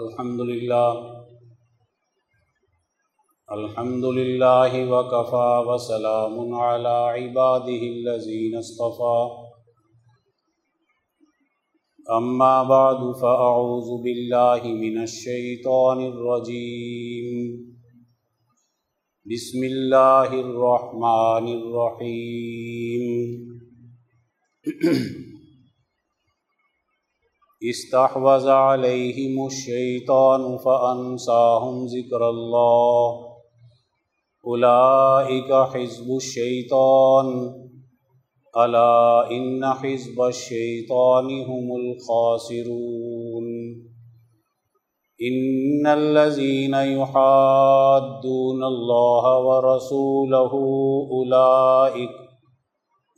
الحمد لله الحمد لله وكفى وسلام على عباده الذين اصطفى. أما بعد، فأعوذ بالله من الشيطان الرجيم. بسم الله الرحمن الرحيم. استحوذ عليهم الشيطان فأنساهم ذكر الله. أولئك حزب الشيطان. ألا إن حزب الشيطان هم الخاسرون. إن الذين يحادون الله ورسوله أولئك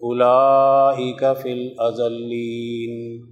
أولئك في الأذلين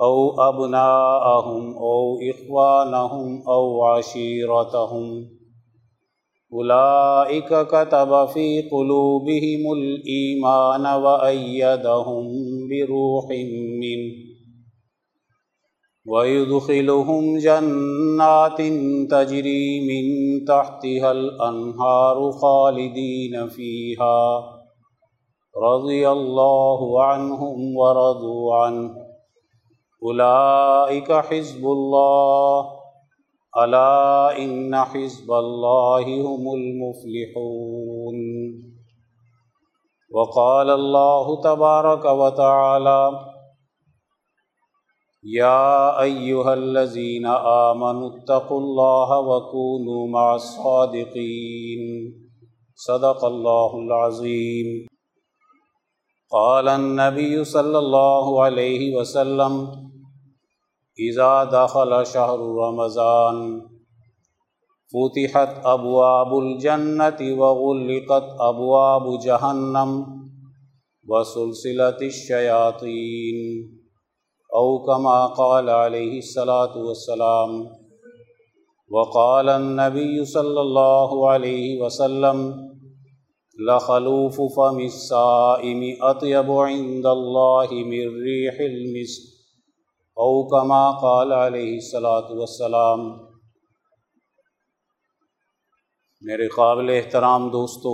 او ابناءهم او اخوانهم او عشيرتهم. اولئك كتب في قلوبهم الايمان وايدهم بروح منه. ويدخلهم جنات تجري من تحتها الانهار خالدين فيها. رضي الله عنهم ورضوا عنه. اولئك حزب الله. الا ان حزب الله هم المفلحون. وقال الله تبارك وتعالى يا ايها الذين امنوا اتقوا الله وكونوا مع الصادقين. صدق الله العظيم. قال النبي صلى الله عليه وسلم اذا دخل شهر رمضان، فتحت ابواب الجنة وغلقت ابواب جهنم وسلسلة الشياطين. او كما قال عليه الصلاة والسلام، وقال النبي صلى الله عليه وسلم، لخلوف فم الصائم اطيب عند الله من ريح المسك. او کما قال علیہ السلاۃ وسلام میرے قابل احترام دوستو،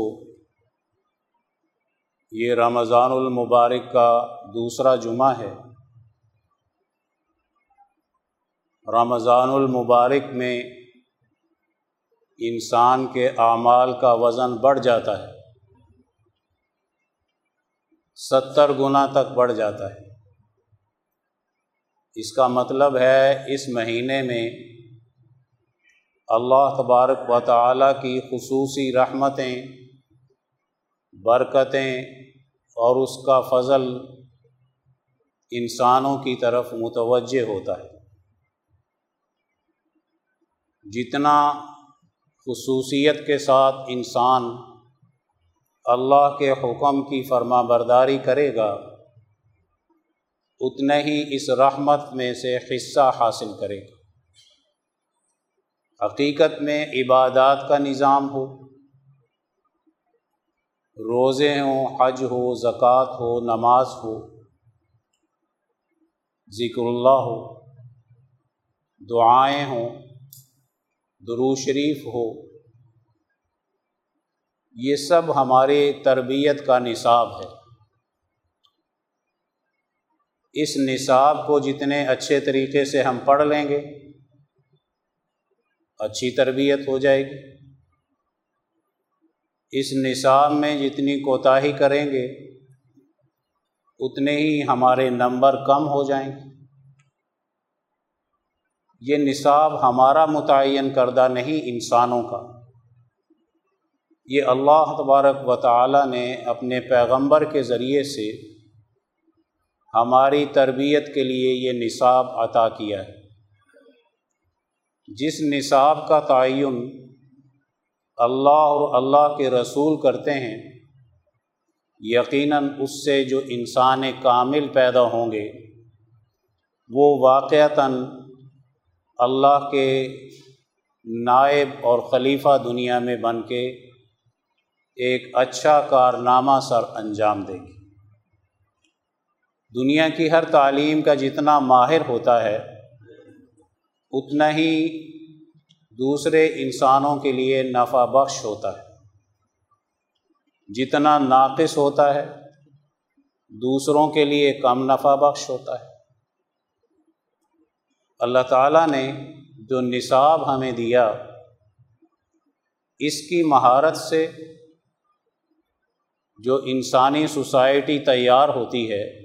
یہ رمضان المبارک کا دوسرا جمعہ ہے۔ رمضان المبارک میں انسان کے اعمال کا وزن بڑھ جاتا ہے، ستر گنا تک بڑھ جاتا ہے۔ اس کا مطلب ہے اس مہینے میں اللہ تبارک و تعالیٰ کی خصوصی رحمتیں، برکتیں اور اس کا فضل انسانوں کی طرف متوجہ ہوتا ہے۔ جتنا خصوصیت کے ساتھ انسان اللہ کے حکم کی فرما برداری کرے گا اتنے ہی اس رحمت میں سے حصہ حاصل کرے۔ گا حقیقت میں عبادات کا نظام ہو۔ روزے ہوں، حج ہو، زکوٰۃ ہو، نماز ہو، ذکر اللہ ہو، دعائیں ہوں درو شریف ہو، یہ سب ہمارے تربیت کا نصاب ہے۔ اس نصاب کو جتنے اچھے طریقے سے ہم پڑھ لیں گے، اچھی تربیت ہو جائے گی۔ اس نصاب میں جتنی کوتاہی کریں گے، اتنے ہی ہمارے نمبر کم ہو جائیں گے۔ یہ نصاب ہمارا متعین کردہ نہیں انسانوں کا۔ یہ اللہ تبارک و تعالیٰ نے اپنے پیغمبر کے ذریعے سے ہماری تربیت کے لیے یہ نصاب عطا کیا ہے۔ جس نصاب کا تعین اللہ اور اللہ کے رسول کرتے ہیں، یقیناً اس سے جو انسان کامل پیدا ہوں گے، وہ واقعتاً اللہ کے نائب اور خلیفہ دنیا میں بن کے ایک اچھا کارنامہ سر انجام دے گی دنیا کی ہر تعلیم کا جتنا ماہر ہوتا ہے، اتنا ہی دوسرے انسانوں کے لیے نفع بخش ہوتا ہے۔ جتنا ناقص ہوتا ہے، دوسروں کے لیے کم نفع بخش ہوتا ہے۔ اللہ تعالیٰ نے جو نصاب ہمیں دیا، اس کی مہارت سے جو انسانی سوسائٹی تیار ہوتی ہے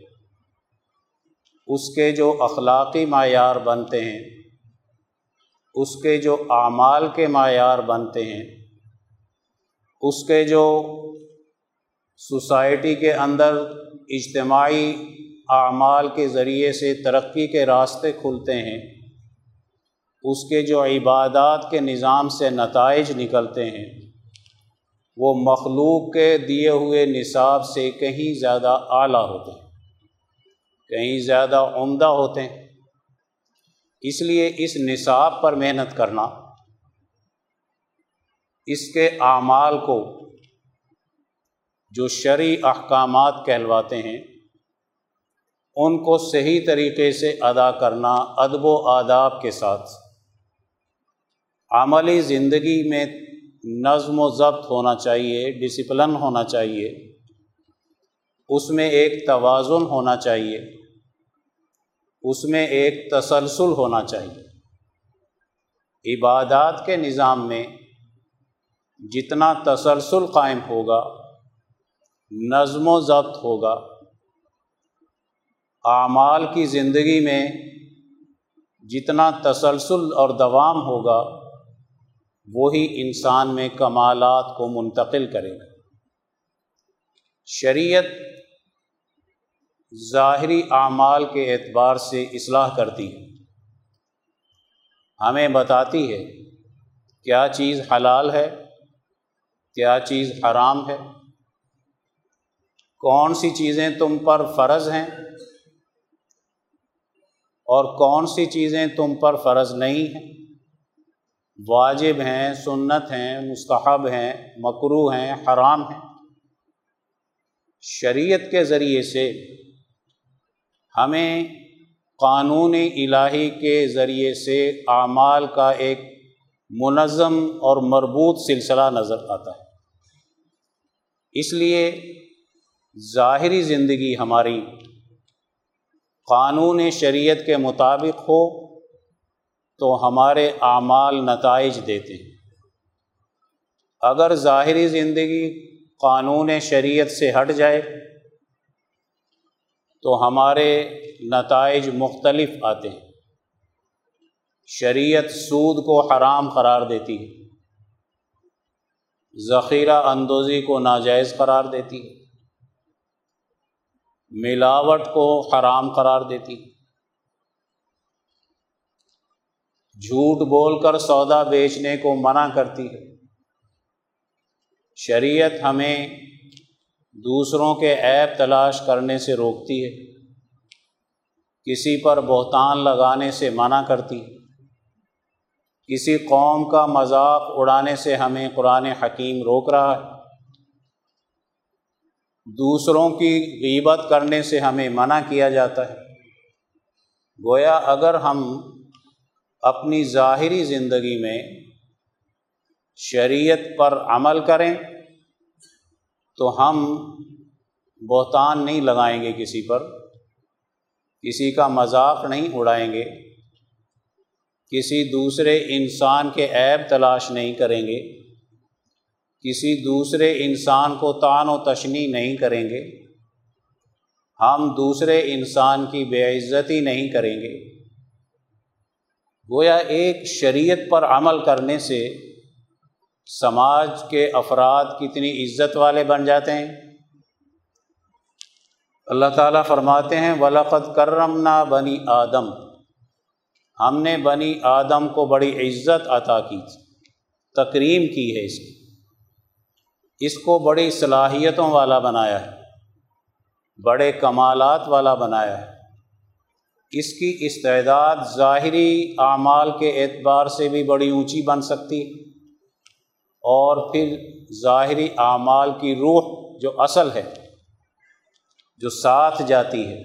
اس کے جو اخلاقی معیار بنتے ہیں، اس کے جو اعمال کے معیار بنتے ہیں، اس کے جو سوسائٹی کے اندر اجتماعی اعمال کے ذریعے سے ترقی کے راستے کھلتے ہیں، اس کے جو عبادات کے نظام سے نتائج نکلتے ہیں، وہ مخلوق کے دیے ہوئے نصاب سے کہیں زیادہ اعلیٰ ہوتے ہیں۔ کہیں زیادہ عمدہ ہوتے ہیں۔ اس لیے اس نصاب پر محنت کرنا، اس کے اعمال کو جو شرعی احکامات کہلواتے ہیں، ان کو صحیح طریقے سے ادا کرنا ادب و آداب کے ساتھ۔ عملی زندگی میں نظم و ضبط ہونا چاہیے، ڈسپلن ہونا چاہیے۔ اس میں ایک توازن ہونا چاہیے۔ اس میں ایک تسلسل ہونا چاہیے۔ عبادات کے نظام میں جتنا تسلسل قائم ہوگا، نظم و ضبط ہوگا۔ اعمال کی زندگی میں جتنا تسلسل اور دوام ہوگا، وہی انسان میں کمالات کو منتقل کرے گا۔ شریعت ظاہری اعمال کے اعتبار سے اصلاح کرتی ہے۔ ہمیں بتاتی ہے کیا چیز حلال ہے، کیا چیز حرام ہے۔ کون سی چیزیں تم پر فرض ہیں اور کون سی چیزیں تم پر فرض نہیں ہیں۔ واجب ہیں، سنت ہیں، مستحب ہیں مکرو ہیں، حرام ہیں۔ شریعت کے ذریعے سے ہمیں قانون الہی کے ذریعے سے اعمال کا ایک منظم اور مربوط سلسلہ نظر آتا ہے۔ اس لیے ظاہری زندگی ہماری قانون شریعت کے مطابق ہو تو ہمارے اعمال نتائج دیتے ہیں۔ اگر ظاہری زندگی قانون شریعت سے ہٹ جائے تو ہمارے نتائج مختلف آتے ہیں۔ شریعت سود کو حرام قرار دیتی ہے۔ ذخیرہ اندوزی کو ناجائز قرار دیتی ہے۔ ملاوٹ کو حرام قرار دیتی جھوٹ بول کر سودا بیچنے کو منع کرتی ہے۔ شریعت ہمیں دوسروں کے عیب تلاش کرنے سے روکتی ہے۔ کسی پر بہتان لگانے سے منع کرتی ہے۔ کسی قوم کا مذاق اڑانے سے ہمیں قرآن حکیم روک رہا ہے۔ دوسروں کی غیبت کرنے سے ہمیں منع کیا جاتا ہے۔ گویا اگر ہم اپنی ظاہری زندگی میں شریعت پر عمل کریں تو ہم بہتان نہیں لگائیں گے کسی پر، کسی کا مذاق نہیں اڑائیں گے، کسی دوسرے انسان کے عیب تلاش نہیں کریں گے، کسی دوسرے انسان کو تان و تشنی نہیں کریں گے۔ ہم دوسرے انسان کی بے عزتی نہیں کریں گے۔ گویا ایک شریعت پر عمل کرنے سے سماج کے افراد کتنی عزت والے بن جاتے ہیں؟ اللہ تعالیٰ فرماتے ہیں ولاقت کرم نا بنی آدم۔ ہم نے بنی آدم کو بڑی عزت عطا کی تکریم کی ہے اس کی۔ اس کو بڑی صلاحیتوں والا بنایا ہے، بڑے کمالات والا بنایا ہے۔ اس کی استعداد ظاہری اعمال کے اعتبار سے بھی بڑی اونچی بن سکتی ہے۔ اور پھر ظاہری اعمال کی روح جو اصل ہے، جو ساتھ جاتی ہے۔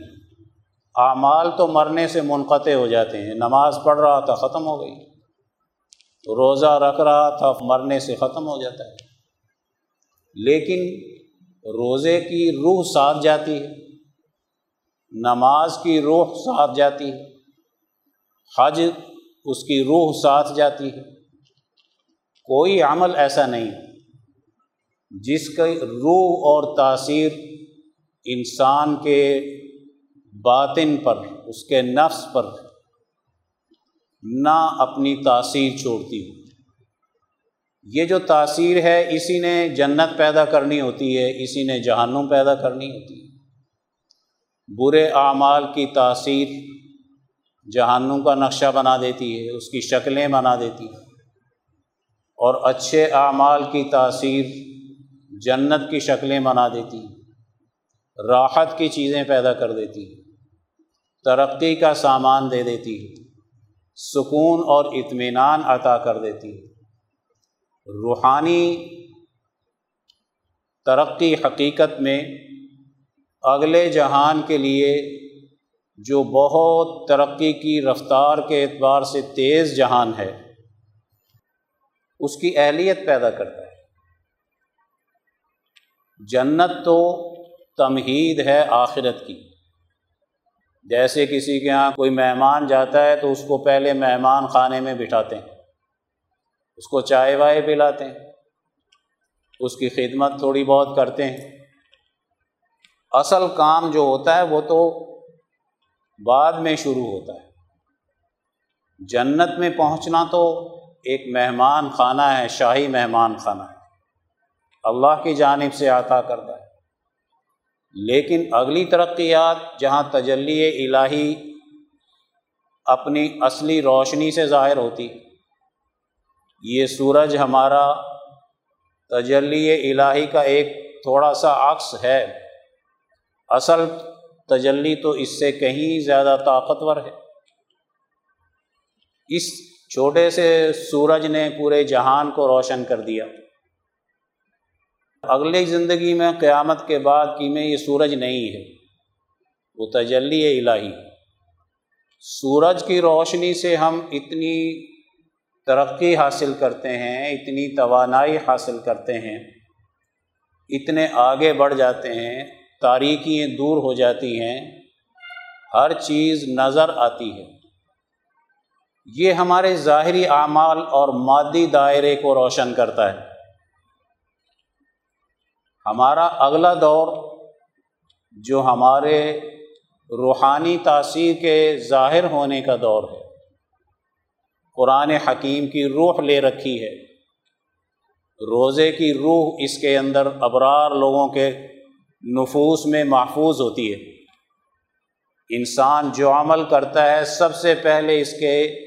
اعمال تو مرنے سے منقطع ہو جاتے ہیں۔ نماز پڑھ رہا تھا، ختم ہو گئی۔ روزہ رکھ رہا تھا، مرنے سے ختم ہو جاتا ہے۔ لیکن روزے کی روح ساتھ جاتی ہے۔ نماز کی روح ساتھ جاتی ہے۔ حج اس کی روح ساتھ جاتی ہے۔ کوئی عمل ایسا نہیں جس کی روح اور تاثیر انسان کے باطن پر، اس کے نفس پر نہ اپنی تاثیر چھوڑتی ہو۔ یہ جو تاثیر ہے، اسی نے جنت پیدا کرنی ہوتی ہے، اسی نے جہنم پیدا کرنی ہوتی ہے۔ برے اعمال کی تاثیر جہانوں کا نقشہ بنا دیتی ہے، اس کی شکلیں بنا دیتی ہے۔ اور اچھے اعمال کی تاثیر جنت کی شکلیں بنا دیتی، راحت کی چیزیں پیدا کر دیتی، ترقی کا سامان دے دیتی، سکون اور اطمینان عطا کر دیتی۔ روحانی ترقی حقیقت میں اگلے جہان کے لیے جو بہت ترقی کی رفتار کے اعتبار سے تیز جہان ہے۔ اس کی اہلیت پیدا کرتا ہے۔ جنت تو تمہید ہے آخرت کی۔ جیسے کسی کے یہاں کوئی مہمان جاتا ہے تو اس کو پہلے مہمان خانے میں بٹھاتے ہیں۔ اس کو چائے وائے پلاتے ہیں۔ اس کی خدمت تھوڑی بہت کرتے ہیں۔ اصل کام جو ہوتا ہے وہ تو بعد میں شروع ہوتا ہے۔ جنت میں پہنچنا تو ایک مہمان خانہ ہے، شاہی مہمان خانہ ہے۔ اللہ کی جانب سے عطا کرتا ہے۔ لیکن اگلی ترقیات جہاں تجلی الہی اپنی اصلی روشنی سے ظاہر ہوتی، یہ سورج ہمارا تجلی الہی کا ایک تھوڑا سا عکس ہے۔ اصل تجلی تو اس سے کہیں زیادہ طاقتور ہے۔ اس چھوٹے سے سورج نے پورے جہان کو روشن کر دیا۔ اگلی زندگی میں قیامت کے بعد کی میں یہ سورج نہیں ہے۔ وہ تجلی الہی سورج کی روشنی سے ہم اتنی ترقی حاصل کرتے ہیں، اتنی توانائی حاصل کرتے ہیں۔ اتنے آگے بڑھ جاتے ہیں، تاریکیاں دور ہو جاتی ہیں۔ ہر چیز نظر آتی ہے۔ یہ ہمارے ظاہری اعمال اور مادی دائرے کو روشن کرتا ہے۔ ہمارا اگلا دور جو ہمارے روحانی تاثیر کے ظاہر ہونے کا دور ہے۔ قرآن حکیم کی روح لے رکھی ہے۔ روزے کی روح اس کے اندر ابرار لوگوں کے نفوس میں محفوظ ہوتی ہے۔ انسان جو عمل کرتا ہے، سب سے پہلے اس کے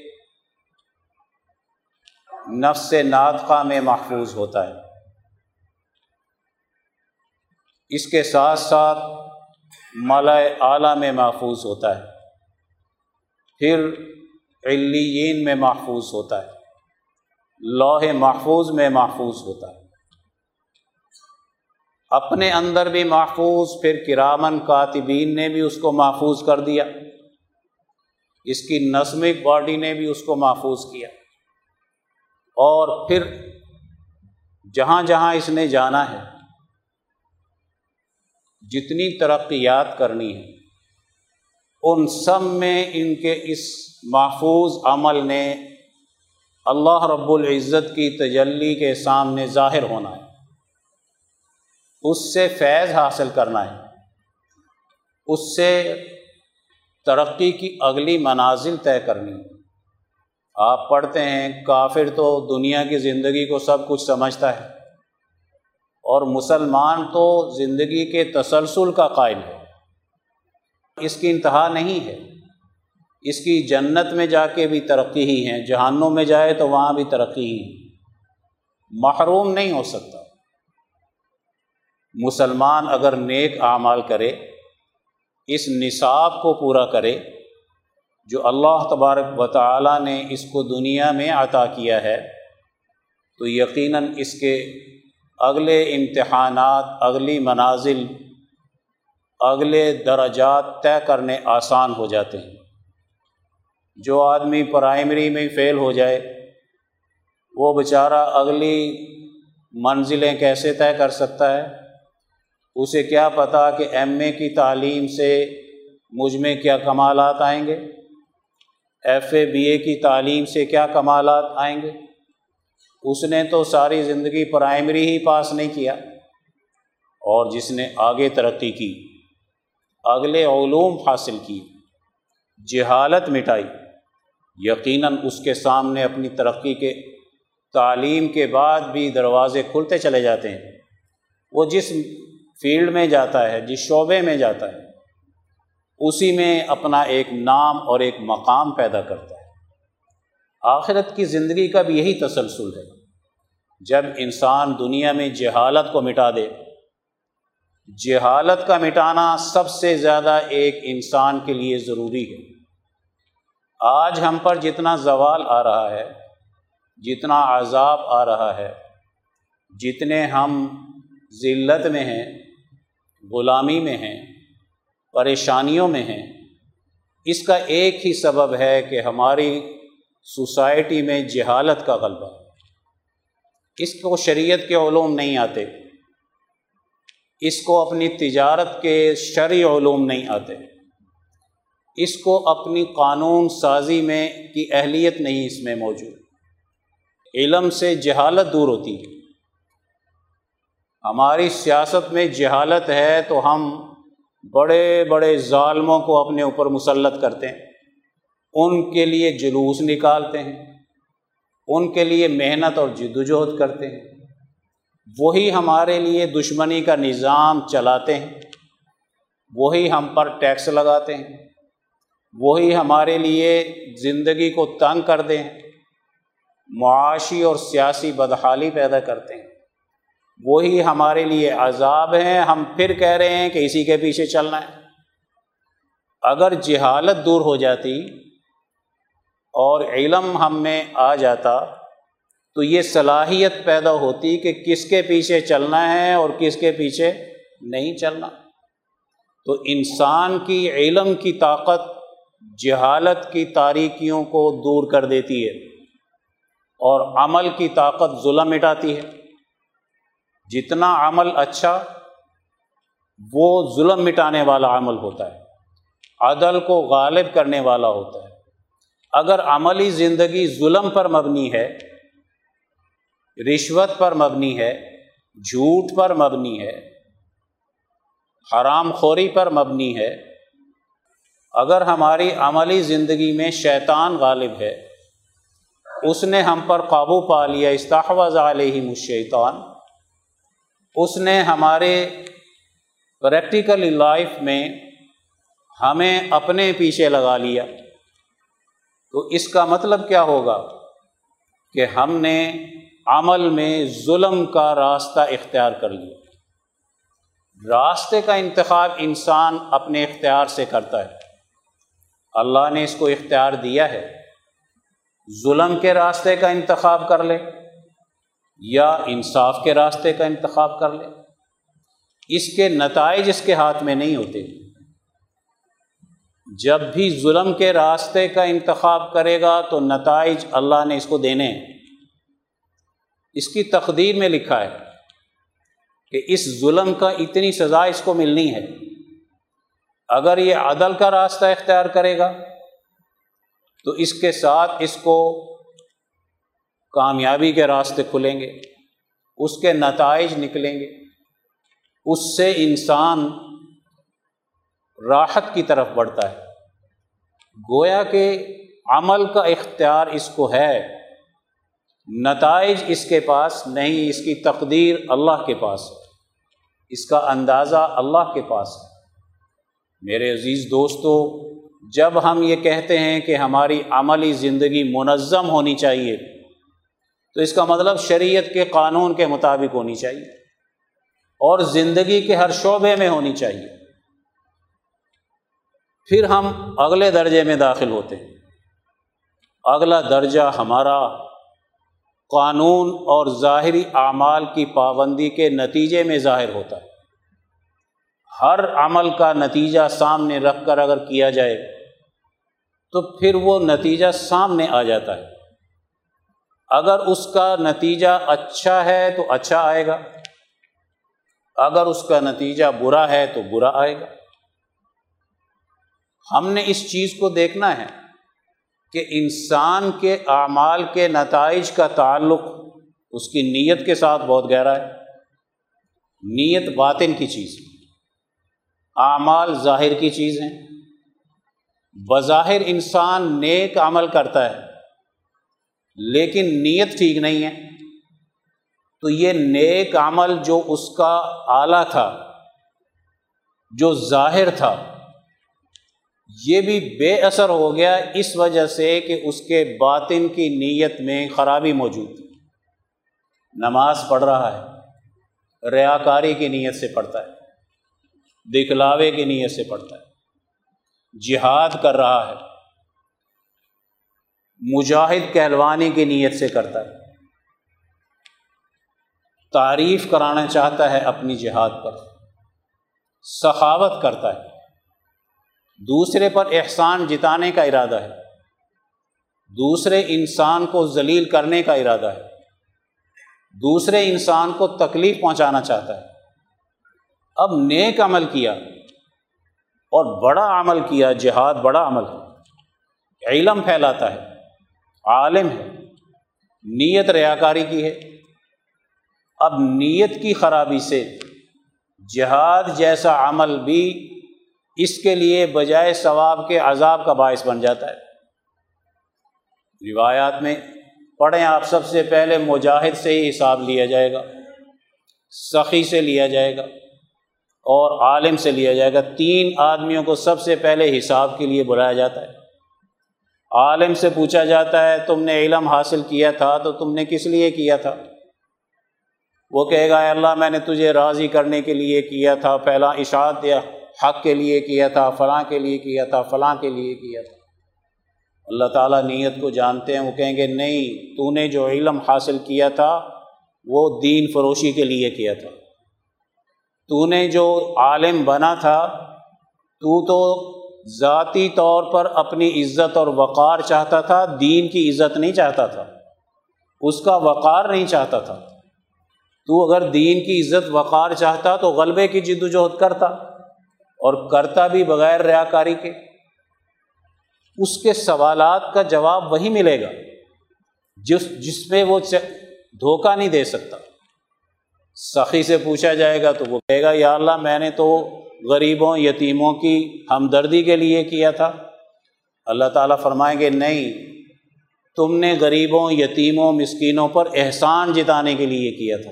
نفس ناطقہ میں محفوظ ہوتا ہے۔ اس کے ساتھ ساتھ مالا اعلیٰ میں محفوظ ہوتا ہے۔ پھر علیین میں محفوظ ہوتا ہے۔ لوح محفوظ میں محفوظ ہوتا ہے۔ اپنے اندر بھی محفوظ، پھر کرامن کاتبین نے بھی اس کو محفوظ کر دیا۔ اس کی نظمک باڈی نے بھی اس کو محفوظ کیا۔ اور پھر جہاں جہاں اس نے جانا ہے، جتنی ترقیات کرنی ہے، ان سب میں ان کے اس محفوظ عمل نے اللہ رب العزت کی تجلی کے سامنے ظاہر ہونا ہے۔ اس سے فیض حاصل کرنا ہے۔ اس سے ترقی کی اگلی منازل طے کرنی آپ پڑھتے ہیں، کافر تو دنیا کی زندگی کو سب کچھ سمجھتا ہے۔ اور مسلمان تو زندگی کے تسلسل کا قائم ہے۔ اس کی انتہا نہیں ہے۔ اس کی جنت میں جا کے بھی ترقی ہی ہیں۔ جہانوں میں جائے تو وہاں بھی ترقی ہی محروم نہیں ہو سکتا۔ مسلمان اگر نیک اعمال کرے، اس نصاب کو پورا کرے جو اللہ تبارک و تعالیٰ نے اس کو دنیا میں عطا کیا ہے، تو یقیناً اس کے اگلے امتحانات، اگلی منازل، اگلے درجات طے کرنے آسان ہو جاتے ہیں۔ جو آدمی پرائمری میں فیل ہو جائے، وہ بیچارہ اگلی منزلیں کیسے طے کر سکتا ہے؟ اسے کیا پتہ کہ ایم اے کی تعلیم سے مجھ میں کیا کمالات آئیں گے؟ ایف اے بی اے کی تعلیم سے کیا کمالات آئیں گے؟ اس نے تو ساری زندگی پرائمری ہی پاس نہیں کیا اور جس نے آگے ترقی کی، اگلے علوم حاصل کی جہالت مٹائی۔ یقیناً اس کے سامنے اپنی ترقی کے، تعلیم کے بعد بھی دروازے کھلتے چلے جاتے ہیں۔ وہ جس فیلڈ میں جاتا ہے، جس شعبے میں جاتا ہے اسی میں اپنا ایک نام اور ایک مقام پیدا کرتا ہے۔ آخرت کی زندگی کا بھی یہی تسلسل ہے۔ جب انسان دنیا میں جہالت کو مٹا دے، جہالت کا مٹانا سب سے زیادہ ایک انسان کے لیے ضروری ہے۔ آج ہم پر جتنا زوال آ رہا ہے، جتنا عذاب آ رہا ہے، جتنے ہم ذلت میں ہیں، غلامی میں ہیں پریشانیوں میں ہیں۔ اس کا ایک ہی سبب ہے کہ ہماری سوسائٹی میں جہالت کا غلبہ۔ اس کو شریعت کے علوم نہیں آتے۔ اس کو اپنی تجارت کے شرعی علوم نہیں آتے۔ اس کو اپنی قانون سازی میں کی اہلیت نہیں اس میں موجود۔ علم سے جہالت دور ہوتی ہے۔ ہماری سیاست میں جہالت ہے تو ہم بڑے بڑے ظالموں کو اپنے اوپر مسلط کرتے ہیں۔ ان کے لیے جلوس نکالتے ہیں۔ ان کے لیے محنت اور جدوجہد کرتے ہیں۔ وہی ہمارے لیے دشمنی کا نظام چلاتے ہیں۔ وہی ہم پر ٹیکس لگاتے ہیں۔ وہی ہمارے لیے زندگی کو تنگ کر دیں معاشی اور سیاسی بدحالی پیدا کرتے ہیں۔ وہی ہمارے لیے عذاب ہیں ہم پھر کہہ رہے ہیں کہ اسی کے پیچھے چلنا ہے۔ اگر جہالت دور ہو جاتی اور علم ہم میں آ جاتا تو یہ صلاحیت پیدا ہوتی کہ کس کے پیچھے چلنا ہے اور کس کے پیچھے نہیں چلنا۔ تو انسان کی علم کی طاقت جہالت کی تاریکیوں کو دور کر دیتی ہے اور عمل کی طاقت ظلم مٹاتی ہے۔ جتنا عمل اچھا وہ ظلم مٹانے والا عمل ہوتا ہے۔ عدل کو غالب کرنے والا ہوتا ہے۔ اگر عملی زندگی ظلم پر مبنی ہے، رشوت پر مبنی ہے، جھوٹ پر مبنی ہے، حرام خوری پر مبنی ہے، اگر ہماری عملی زندگی میں شیطان غالب ہے، اس نے ہم پر قابو پا لیا، استحوذ علیہ الشیطان اس نے ہمارے پریکٹیکل لائف میں ہمیں اپنے پیچھے لگا لیا۔ تو اس کا مطلب کیا ہوگا؟ کہ ہم نے عمل میں ظلم کا راستہ اختیار کر لیا۔ راستے کا انتخاب انسان اپنے اختیار سے کرتا ہے۔ اللہ نے اس کو اختیار دیا ہے۔ ظلم کے راستے کا انتخاب کر لے۔ یا انصاف کے راستے کا انتخاب کر لے۔ اس کے نتائج اس کے ہاتھ میں نہیں ہوتے۔ جب بھی ظلم کے راستے کا انتخاب کرے گا تو نتائج اللہ نے اس کو دینے۔ ہیں اس کی تقدیر میں لکھا ہے کہ اس ظلم کا اتنی سزا اس کو ملنی ہے۔ اگر یہ عدل کا راستہ اختیار کرے گا تو اس کے ساتھ اس کو کامیابی کے راستے کھلیں گے، اس کے نتائج نکلیں گے۔ اس سے انسان راحت کی طرف بڑھتا ہے۔ گویا کہ عمل کا اختیار اس کو ہے، نتائج اس کے پاس نہیں، اس کی تقدیر اللہ کے پاس ہے۔ اس کا اندازہ اللہ کے پاس ہے۔ میرے عزیز دوستوں جب ہم یہ کہتے ہیں کہ ہماری عملی زندگی منظم ہونی چاہیے تو اس کا مطلب شریعت کے قانون کے مطابق ہونی چاہیے اور زندگی کے ہر شعبے میں ہونی چاہیے۔ پھر ہم اگلے درجے میں داخل ہوتے ہیں۔ اگلا درجہ ہمارا قانون اور ظاہری اعمال کی پابندی کے نتیجے میں ظاہر ہوتا ہے۔ ہر عمل کا نتیجہ سامنے رکھ کر اگر کیا جائے تو پھر وہ نتیجہ سامنے آ جاتا ہے۔ اگر اس کا نتیجہ اچھا ہے تو اچھا آئے گا، اگر اس کا نتیجہ برا ہے تو برا آئے گا۔ ہم نے اس چیز کو دیکھنا ہے کہ انسان کے اعمال کے نتائج کا تعلق اس کی نیت کے ساتھ بہت گہرا ہے۔ نیت باطن کی چیز اعمال ظاہر کی چیز ہیں۔ بظاہر انسان نیک عمل کرتا ہے۔ لیکن نیت ٹھیک نہیں ہے۔ تو یہ نیک عمل جو اس کا اعلیٰ تھا، جو ظاہر تھا، یہ بھی بے اثر ہو گیا اس وجہ سے کہ اس کے باطن کی نیت میں خرابی موجود نماز پڑھ رہا ہے، ریاکاری کی نیت سے پڑھتا ہے، دکھلاوے کی نیت سے پڑھتا ہے، جہاد کر رہا ہے۔ مجاہد کہلوانی کی نیت سے کرتا ہے۔ تعریف کرانا چاہتا ہے اپنی جہاد پر۔ سخاوت کرتا ہے۔ دوسرے پر احسان جتانے کا ارادہ ہے۔ دوسرے انسان کو ذلیل کرنے کا ارادہ ہے۔ دوسرے انسان کو تکلیف پہنچانا چاہتا ہے۔ اب نیک عمل کیا اور بڑا عمل کیا، جہاد بڑا عمل ہے۔ علم پھیلاتا ہے۔ عالم ہے، نیت ریاکاری کی ہے۔ اب نیت کی خرابی سے جہاد جیسا عمل بھی اس کے لیے بجائے ثواب کے عذاب کا باعث بن جاتا ہے۔ روایات میں پڑھیں آپ سب سے پہلے، مجاہد سے ہی حساب لیا جائے گا، سخی سے لیا جائے گا اور عالم سے لیا جائے گا۔ تین آدمیوں کو سب سے پہلے حساب کے لیے بلایا جاتا ہے۔ عالم سے پوچھا جاتا ہے، تم نے علم حاصل کیا تھا تو تم نے کس لیے کیا تھا؟ وہ کہے گا اللہ، میں نے تجھے راضی کرنے کے لیے کیا تھا، پہلا اشاعت دیا حق کے لیے کیا تھا، فلاں کے لیے کیا تھا، فلاں کے لیے کیا تھا۔ اللہ تعالیٰ نیت کو جانتے ہیں، وہ کہیں گے، نہیں، تو نے جو علم حاصل کیا تھا، وہ دین فروشی کے لیے کیا تھا۔ تو نے جو عالم بنا تھا، تو تو ذاتی طور پر اپنی عزت اور وقار چاہتا تھا، دین کی عزت نہیں چاہتا تھا، اس کا وقار نہیں چاہتا تھا۔ تو اگر دین کی عزت، وقار چاہتا تو غلبے کی جد وجہد کرتا اور کرتا بھی بغیر ریا کاری کے۔ اس کے سوالات کا جواب وہی ملے گا جس جس میں وہ دھوکہ نہیں دے سکتا۔ سخی سے پوچھا جائے گا تو وہ کہے گا، یا اللہ میں نے تو غریبوں، یتیموں کی ہمدردی کے لیے کیا تھا؟ اللہ تعالیٰ فرمائیں گے، نہیں، تم نے غریبوں، یتیموں، مسکینوں پر احسان جتانے کے لیے کیا تھا۔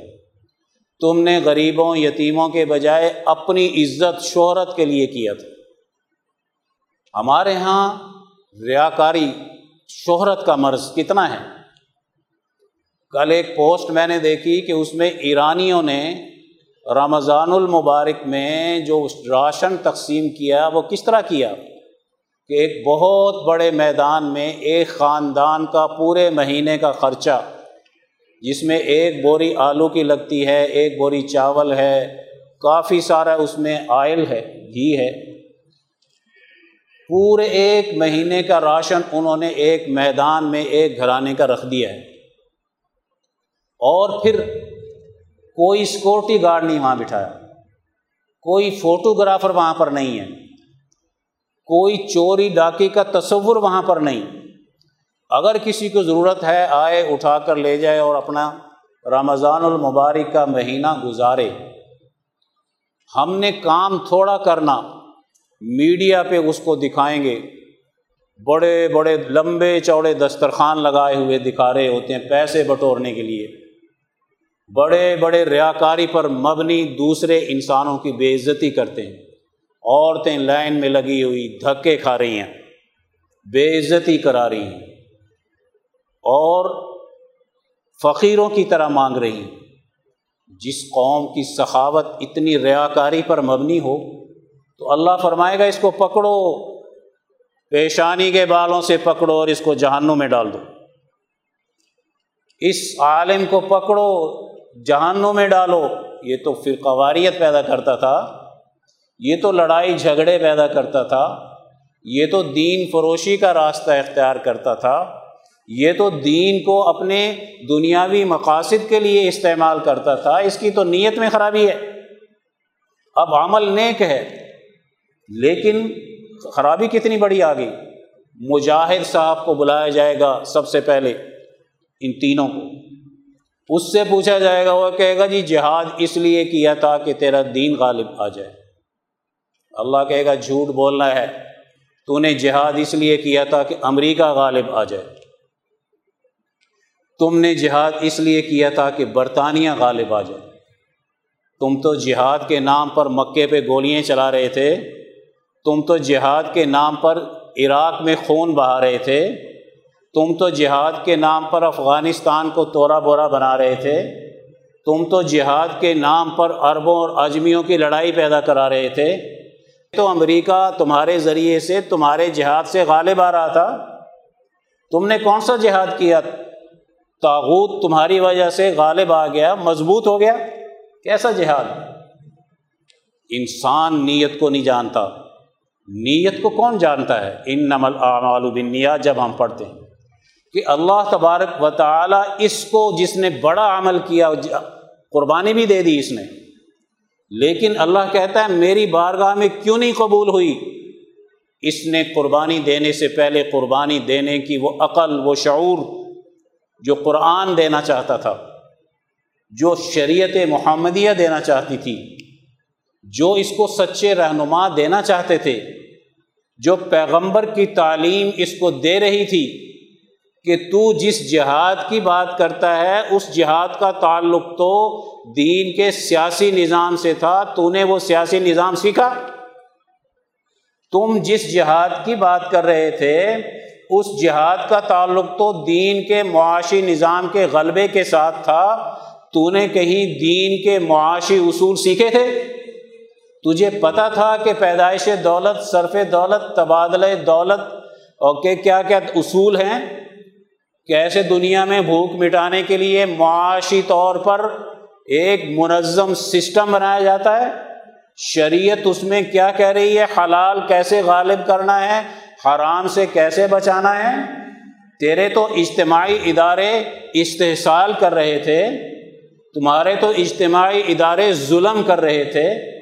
تم نے غریبوں، یتیموں کے بجائے اپنی عزت، شہرت کے لیے کیا تھا۔ ہمارے یہاں ریاکاری، شہرت کا مرض کتنا ہے؟ کل ایک پوسٹ میں نے دیکھی کہ اس میں ایرانیوں نے رمضان المبارک میں جو راشن تقسیم کیا، وہ کس طرح کیا؟ کہ ایک بہت بڑے میدان میں ایک خاندان کا پورے مہینے کا خرچہ، جس میں ایک بوری آلو کی لگتی ہے، ایک بوری چاول ہے، کافی سارا اس میں آئل ہے، گھی ہے۔ پورے ایک مہینے کا راشن انہوں نے ایک میدان میں ایک گھرانے کا رکھ دیا ہے۔ اور پھر کوئی سیکورٹی گارڈ نہیں وہاں بٹھایا کوئی فوٹوگرافر وہاں پر نہیں ہے۔ کوئی چوری ڈاکی کا تصور وہاں پر نہیں۔ اگر کسی کو ضرورت ہے، آئے، اٹھا کر لے جائے اور اپنا رمضان المبارک کا مہینہ گزارے۔ ہم نے کام تھوڑا کرنا، میڈیا پہ اس کو دکھائیں گے۔ بڑے بڑے لمبے چوڑے دسترخوان لگائے ہوئے دکھا رہے ہوتے ہیں پیسے بٹورنے کے لیے۔ بڑے بڑے ریاکاری پر مبنی دوسرے انسانوں کی بے عزتی کرتے ہیں۔ عورتیں لائن میں لگی ہوئی دھکے کھا رہی ہیں، بے عزتی کرا رہی ہیں۔ اور فقیروں کی طرح مانگ رہی ہیں۔ جس قوم کی سخاوت اتنی ریاکاری پر مبنی ہو تو اللہ فرمائے گا اس کو پکڑو، پیشانی کے بالوں سے پکڑو اور اس کو جہانوں میں ڈال دو۔ اس عالم کو پکڑو جہانوں میں ڈالو، یہ تو فرقواریت پیدا کرتا تھا، یہ تو لڑائی جھگڑے پیدا کرتا تھا، یہ تو دین فروشی کا راستہ اختیار کرتا تھا، یہ تو دین کو اپنے دنیاوی مقاصد کے لیے استعمال کرتا تھا، اس کی تو نیت میں خرابی ہے۔ اب عمل نیک ہے، لیکن خرابی کتنی بڑی آ گئی۔ مجاہد صاحب کو بلایا جائے گا سب سے پہلے ان تینوں کو۔ اس سے پوچھا جائے گا، وہ کہے گا جی جہاد اس لیے کیا تھا کہ تیرا دین غالب آ جائے۔ اللہ کہے گا، جھوٹ بولنا ہے۔ تو نے جہاد اس لیے کیا تھا کہ امریکہ غالب آ جائے۔ تم نے جہاد اس لیے کیا تھا کہ برطانیہ غالب آ جائے۔ تم تو جہاد کے نام پر مکے پہ گولیاں چلا رہے تھے۔ تم تو جہاد کے نام پر عراق میں خون بہا رہے تھے۔ تم تو جہاد کے نام پر افغانستان کو تورا بورا بنا رہے تھے۔ تم تو جہاد کے نام پر عربوں اور اجمیوں کی لڑائی پیدا کرا رہے تھے۔ تو امریکہ تمہارے ذریعے سے تمہارے جہاد سے غالب آ رہا تھا۔ تم نے کون سا جہاد کیا؟ تاغوت تمہاری وجہ سے غالب آ گیا، مضبوط ہو گیا۔ کیسا جہاد؟ انسان نیت کو نہیں جانتا۔ نیت کو کون جانتا ہے؟ ان نمل اعمال بنیا جب ہم پڑھتے ہیں۔ کہ اللہ تبارک و تعالیٰ اس کو جس نے بڑا عمل کیا، قربانی بھی دے دی اس نے۔ لیکن اللہ کہتا ہے، میری بارگاہ میں کیوں نہیں قبول ہوئی؟ اس نے قربانی دینے سے پہلے قربانی دینے کی وہ عقل، وہ شعور جو قرآن دینا چاہتا تھا، جو شریعت محمدیہ دینا چاہتی تھی، جو اس کو سچے رہنما دینا چاہتے تھے، جو پیغمبر کی تعلیم اس کو دے رہی تھی کہ تو جس جہاد کی بات کرتا ہے، اس جہاد کا تعلق تو دین کے سیاسی نظام سے تھا۔ تو نے وہ سیاسی نظام سیکھا؟ تم جس جہاد کی بات کر رہے تھے، اس جہاد کا تعلق تو دین کے معاشی نظام کے غلبے کے ساتھ تھا۔ تو نے کہیں دین کے معاشی اصول سیکھے تھے؟ تجھے پتہ تھا کہ پیدائش دولت، صرف دولت، تبادلہ دولت اور کہ کیا کیا اصول ہیں؟ کیسے دنیا میں بھوک مٹانے کے لیے معاشی طور پر ایک منظم سسٹم بنایا جاتا ہے؟ شریعت اس میں کیا کہہ رہی ہے؟ حلال کیسے غالب کرنا ہے؟ حرام سے کیسے بچانا ہے؟ تیرے تو اجتماعی ادارے استحصال کر رہے تھے، تمہارے تو اجتماعی ادارے ظلم کر رہے تھے۔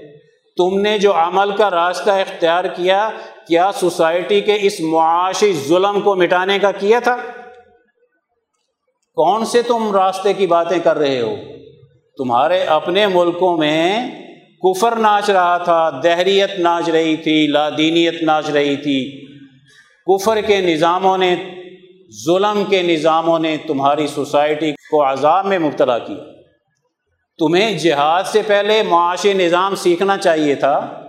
تم نے جو عمل کا راستہ اختیار کیا کیا سوسائٹی کے اس معاشی ظلم کو مٹانے کا کیا تھا؟ کون سے تم راستے کی باتیں کر رہے ہو؟ تمہارے اپنے ملکوں میں کفر ناچ رہا تھا، دہریت ناچ رہی تھی، لادینیت ناچ رہی تھی۔ کفر کے نظاموں نے، ظلم کے نظاموں نے تمہاری سوسائٹی کو عذاب میں مبتلا کیا۔ تمہیں جہاد سے پہلے معاشی نظام سیکھنا چاہیے تھا۔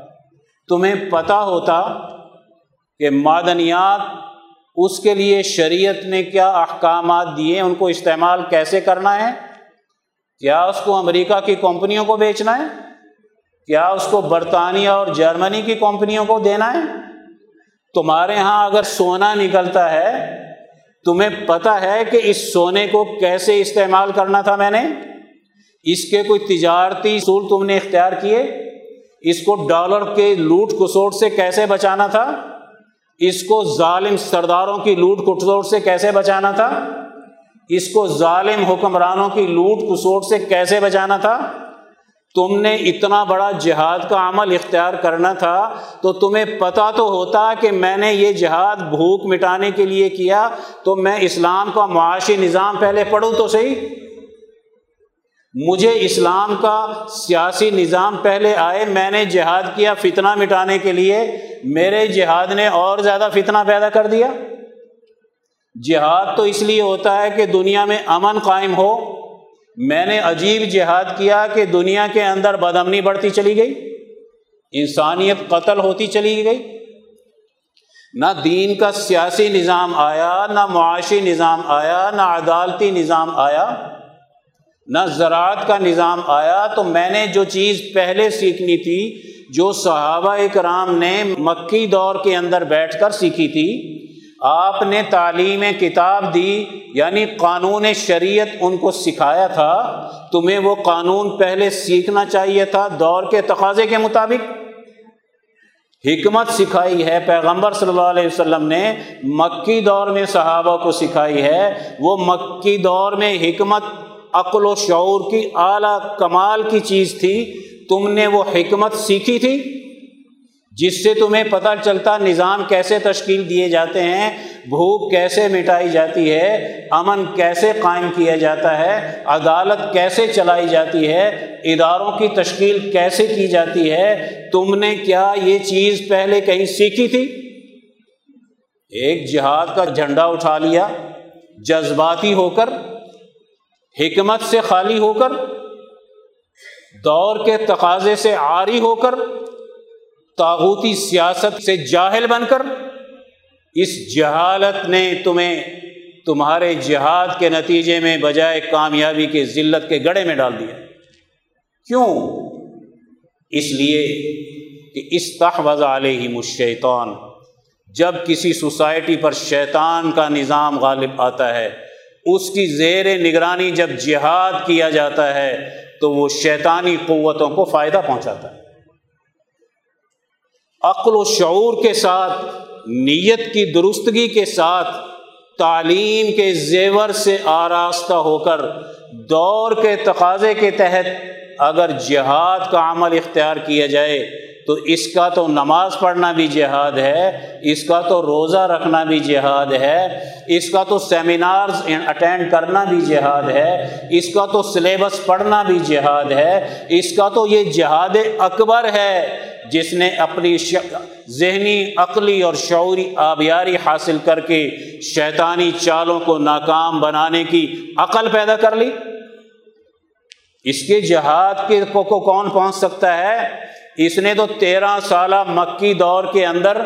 تمہیں پتہ ہوتا کہ معدنیات اس کے لیے شریعت نے کیا احکامات دیے؟ ان کو استعمال کیسے کرنا ہے؟ کیا اس کو امریکہ کی کمپنیوں کو بیچنا ہے؟ کیا اس کو برطانیہ اور جرمنی کی کمپنیوں کو دینا ہے؟ تمہارے یہاں اگر سونا نکلتا ہے، تمہیں پتہ ہے کہ اس سونے کو کیسے استعمال کرنا تھا میں نے؟ اس کے کوئی تجارتی اصول تم نے اختیار کیے؟ اس کو ڈالر کے لوٹ کسوٹ سے کیسے بچانا تھا؟ اس کو ظالم سرداروں کی لوٹ کسوٹ سے کیسے بچانا تھا؟ اس کو ظالم حکمرانوں کی لوٹ کسوٹ سے کیسے بچانا تھا؟ تم نے اتنا بڑا جہاد کا عمل اختیار کرنا تھا تو تمہیں پتہ تو ہوتا کہ میں نے یہ جہاد بھوک مٹانے کے لیے کیا، تو میں اسلام کا معاشی نظام پہلے پڑھوں تو صحیح؟ مجھے اسلام کا سیاسی نظام پہلے آئے، میں نے جہاد کیا فتنہ مٹانے کے لیے، میرے جہاد نے اور زیادہ فتنہ پیدا کر دیا۔ جہاد تو اس لیے ہوتا ہے کہ دنیا میں امن قائم ہو۔ میں نے عجیب جہاد کیا کہ دنیا کے اندر بدمنی بڑھتی چلی گئی، انسانیت قتل ہوتی چلی گئی۔ نہ دین کا سیاسی نظام آیا، نہ معاشی نظام آیا، نہ عدالتی نظام آیا۔ نہ زراعت کا نظام آیا تو میں نے جو چیز پہلے سیکھنی تھی، جو صحابہ کرام نے مکی دور کے اندر بیٹھ کر سیکھی تھی، آپ نے تعلیم کتاب دی یعنی قانون شریعت ان کو سکھایا تھا، تمہیں وہ قانون پہلے سیکھنا چاہیے تھا دور کے تقاضے کے مطابق۔ حکمت سکھائی ہے، پیغمبر صلی اللہ علیہ وسلم نے مکی دور میں صحابہ کو سکھائی ہے، وہ مکی دور میں حکمت عقل و شعور کی اعلیٰ کمال کی چیز تھی، تم نے وہ حکمت سیکھی تھی، جس سے تمہیں پتہ چلتا نظام کیسے تشکیل دیے جاتے ہیں، بھوک کیسے مٹائی جاتی ہے، امن کیسے قائم کیا جاتا ہے، عدالت کیسے چلائی جاتی ہے، اداروں کی تشکیل کیسے کی جاتی ہے، تم نے کیا یہ چیز پہلے کہیں سیکھی تھی؟ ایک جہاد کا جھنڈا اٹھا لیا، جذباتی ہو کر حکمت سے خالی ہو کر، دور کے تقاضے سے عاری ہو کر تاغوتی سیاست سے جاہل بن کر، اس جہالت نے تمہیں تمہارے جہاد کے نتیجے میں بجائے کامیابی کے ذلت کے گڑے میں ڈال دیا۔ کیوں؟ اس لیے کہ اس تحوض علیہ مشیطان جب کسی سوسائٹی پر شیطان کا نظام غالب آتا ہے اس کی زیر نگرانی جب جہاد کیا جاتا ہے، تو وہ شیطانی قوتوں کو فائدہ پہنچاتا ہے۔ عقل و شعور کے ساتھ، نیت کی درستگی کے ساتھ، تعلیم کے زیور سے آراستہ ہو کر، دور کے تقاضے کے تحت اگر جہاد کا عمل اختیار کیا جائے تو اس کا تو نماز پڑھنا بھی جہاد ہے، اس کا تو روزہ رکھنا بھی جہاد ہے، اس کا تو سیمینارز اٹینڈ کرنا بھی جہاد ہے، اس کا تو سلیبس پڑھنا بھی جہاد ہے، اس کا تو یہ جہاد اکبر ہے، جس نے اپنی ذہنی عقلی اور شعوری آبیاری حاصل کر کے شیطانی چالوں کو ناکام بنانے کی عقل پیدا کر لی۔ اس کے جہاد کے کو کون پہنچ سکتا ہے؟ اس نے تو تیرہ سالہ مکی دور کے اندر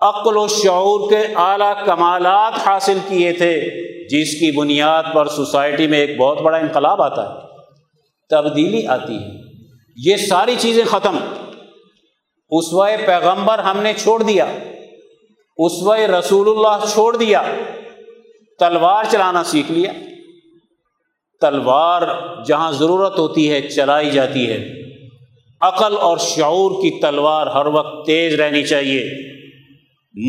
عقل و شعور کے اعلیٰ کمالات حاصل کیے تھے، جس کی بنیاد پر سوسائٹی میں ایک بہت بڑا انقلاب آتا ہے، تبدیلی آتی ہے۔ یہ ساری چیزیں ختم۔ اسوائے پیغمبر ہم نے چھوڑ دیا۔ اسوائے رسول اللہ چھوڑ دیا۔ تلوار چلانا سیکھ لیا۔ تلوار جہاں ضرورت ہوتی ہے، چلائی جاتی ہے۔ عقل اور شعور کی تلوار ہر وقت تیز رہنی چاہیے،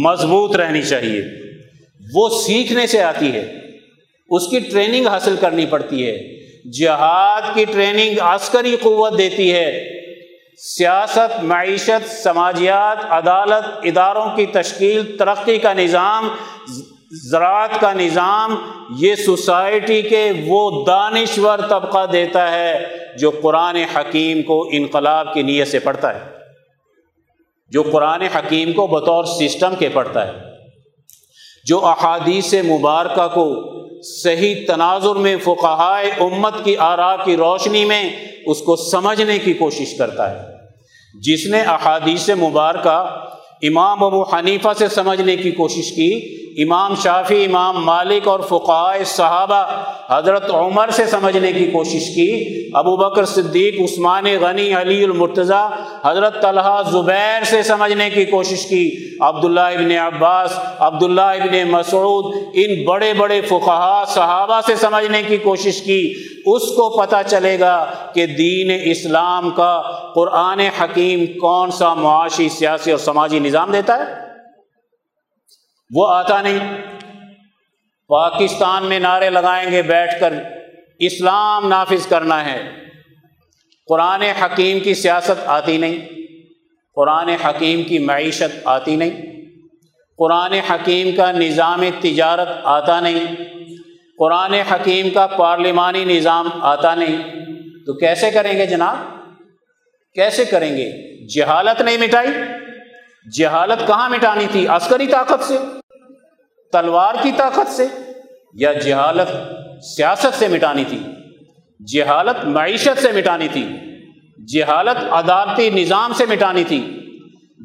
مضبوط رہنی چاہیے۔ وہ سیکھنے سے آتی ہے، اس کی ٹریننگ حاصل کرنی پڑتی ہے۔ جہاد کی ٹریننگ عسکری قوت دیتی ہے۔ سیاست، معیشت، سماجیات، عدالت، اداروں کی تشکیل، ترقی کا نظام زراعت کا نظام یہ سوسائٹی کے وہ دانشور طبقہ دیتا ہے جو قرآن حکیم کو انقلاب کی نیت سے پڑھتا ہے، جو قرآن حکیم کو بطور سسٹم کے پڑھتا ہے، جو احادیث مبارکہ کو صحیح تناظر میں فقہائے امت کی آرا کی روشنی میں اس کو سمجھنے کی کوشش کرتا ہے۔ جس نے احادیث مبارکہ امام ابو حنیفہ سے سمجھنے کی کوشش کی۔ امام شافی امام مالک اور فقائے صحابہ حضرت عمر سے سمجھنے کی کوشش کی۔ ابو بکر صدیق، عثمان غنی، علی المرتضیٰ، حضرت طلحہ زبیر سے سمجھنے کی کوشش کی۔ عبداللہ ابن عباس، عبداللہ ابن مسعود، ان بڑے بڑے فقہا صحابہ سے سمجھنے کی کوشش کی۔ اس کو پتہ چلے گا کہ دین اسلام کا قرآن حکیم کون سا معاشی، سیاسی اور سماجی نظام دیتا ہے؟ وہ آتا نہیں۔ پاکستان میں نعرے لگائیں گے، بیٹھ کر اسلام نافذ کرنا ہے۔ قرآن حکیم کی سیاست آتی نہیں۔ قرآن حکیم کی معیشت آتی نہیں۔ قرآن حکیم کا نظام تجارت آتا نہیں۔ قرآن حکیم کا پارلیمانی نظام آتا نہیں۔ تو کیسے کریں گے جناب؟ کیسے کریں گے؟ جہالت نہیں مٹائی۔ جہالت کہاں مٹانی تھی؟ عسکری طاقت سے؟ تلوار کی طاقت سے؟ یا جہالت سیاست سے مٹانی تھی؟ جہالت معیشت سے مٹانی تھی۔ جہالت عدالتی نظام سے مٹانی تھی۔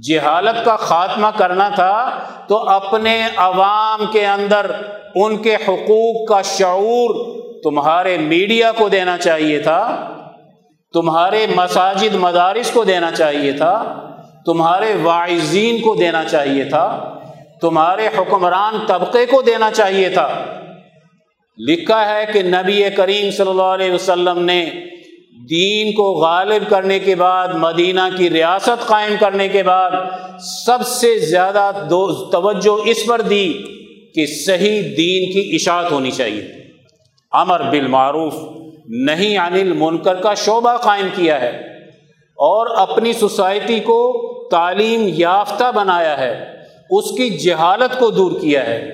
جہالت کا خاتمہ کرنا تھا تو اپنے عوام کے اندر ان کے حقوق کا شعور تمہارے میڈیا کو دینا چاہیے تھا، تمہارے مساجد مدارس کو دینا چاہیے تھا، تمہارے واعظین کو دینا چاہیے تھا، تمہارے حکمران طبقے کو دینا چاہیے تھا۔ لکھا ہے کہ نبی کریم صلی اللہ علیہ وسلم نے دین کو غالب کرنے کے بعد، مدینہ کی ریاست قائم کرنے کے بعد سب سے زیادہ توجہ اس پر دی کہ صحیح دین کی اشاعت ہونی چاہیے۔ امر بالمعروف نہیں عن المنکر کا شعبہ قائم کیا ہے اور اپنی سوسائٹی کو تعلیم یافتہ بنایا ہے، اس کی جہالت کو دور کیا ہے۔